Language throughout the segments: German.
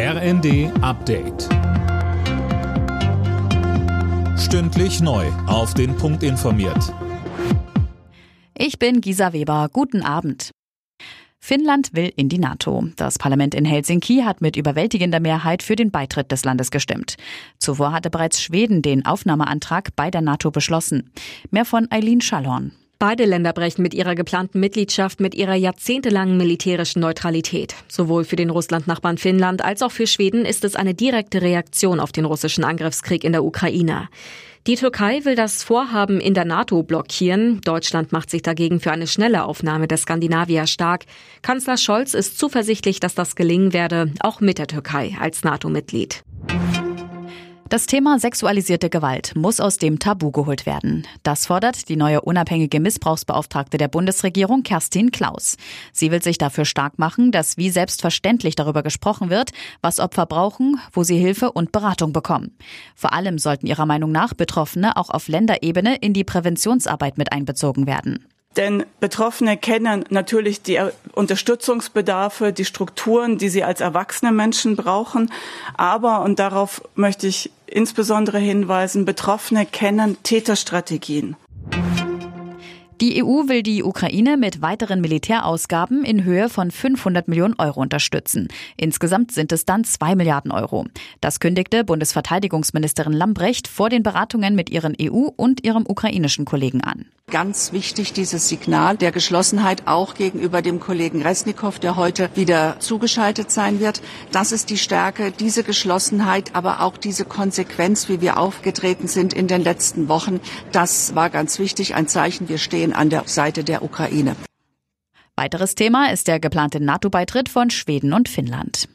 RND Update. Stündlich neu. Auf den Punkt informiert. Ich bin Gisa Weber. Guten Abend. Finnland will in die NATO. Das Parlament in Helsinki hat mit überwältigender Mehrheit für den Beitritt des Landes gestimmt. Zuvor hatte bereits Schweden den Aufnahmeantrag bei der NATO beschlossen. Mehr von Eileen Schallhorn. Beide Länder brechen mit ihrer geplanten Mitgliedschaft mit ihrer jahrzehntelangen militärischen Neutralität. Sowohl für den Russlandnachbarn Finnland als auch für Schweden ist es eine direkte Reaktion auf den russischen Angriffskrieg in der Ukraine. Die Türkei will das Vorhaben in der NATO blockieren. Deutschland macht sich dagegen für eine schnelle Aufnahme der Skandinavier stark. Kanzler Scholz ist zuversichtlich, dass das gelingen werde, auch mit der Türkei als NATO-Mitglied. Das Thema sexualisierte Gewalt muss aus dem Tabu geholt werden. Das fordert die neue unabhängige Missbrauchsbeauftragte der Bundesregierung, Kerstin Klaus. Sie will sich dafür stark machen, dass wie selbstverständlich darüber gesprochen wird, was Opfer brauchen, wo sie Hilfe und Beratung bekommen. Vor allem sollten ihrer Meinung nach Betroffene auch auf Länderebene in die Präventionsarbeit mit einbezogen werden. Denn Betroffene kennen natürlich die Unterstützungsbedarfe, die Strukturen, die sie als erwachsene Menschen brauchen. Aber, und darauf möchte ich insbesondere hinweisen, Betroffene kennen Täterstrategien. Die EU will die Ukraine mit weiteren Militärausgaben in Höhe von 500 Millionen Euro unterstützen. Insgesamt sind es dann 2 Milliarden Euro. Das kündigte Bundesverteidigungsministerin Lambrecht vor den Beratungen mit ihren EU- und ihrem ukrainischen Kollegen an. Ganz wichtig dieses Signal der Geschlossenheit auch gegenüber dem Kollegen Resnikow, der heute wieder zugeschaltet sein wird. Das ist die Stärke, diese Geschlossenheit, aber auch diese Konsequenz, wie wir aufgetreten sind in den letzten Wochen. Das war ganz wichtig, ein Zeichen, wir stehen an der Seite der Ukraine. Weiteres Thema ist der geplante NATO-Beitritt von Schweden und Finnland.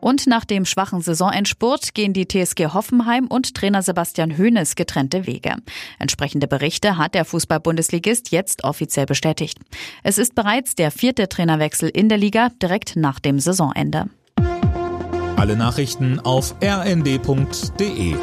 Und nach dem schwachen Saisonendspurt gehen die TSG Hoffenheim und Trainer Sebastian Hoeneß getrennte Wege. Entsprechende Berichte hat der Fußball-Bundesligist jetzt offiziell bestätigt. Es ist bereits der vierte Trainerwechsel in der Liga direkt nach dem Saisonende. Alle Nachrichten auf rnd.de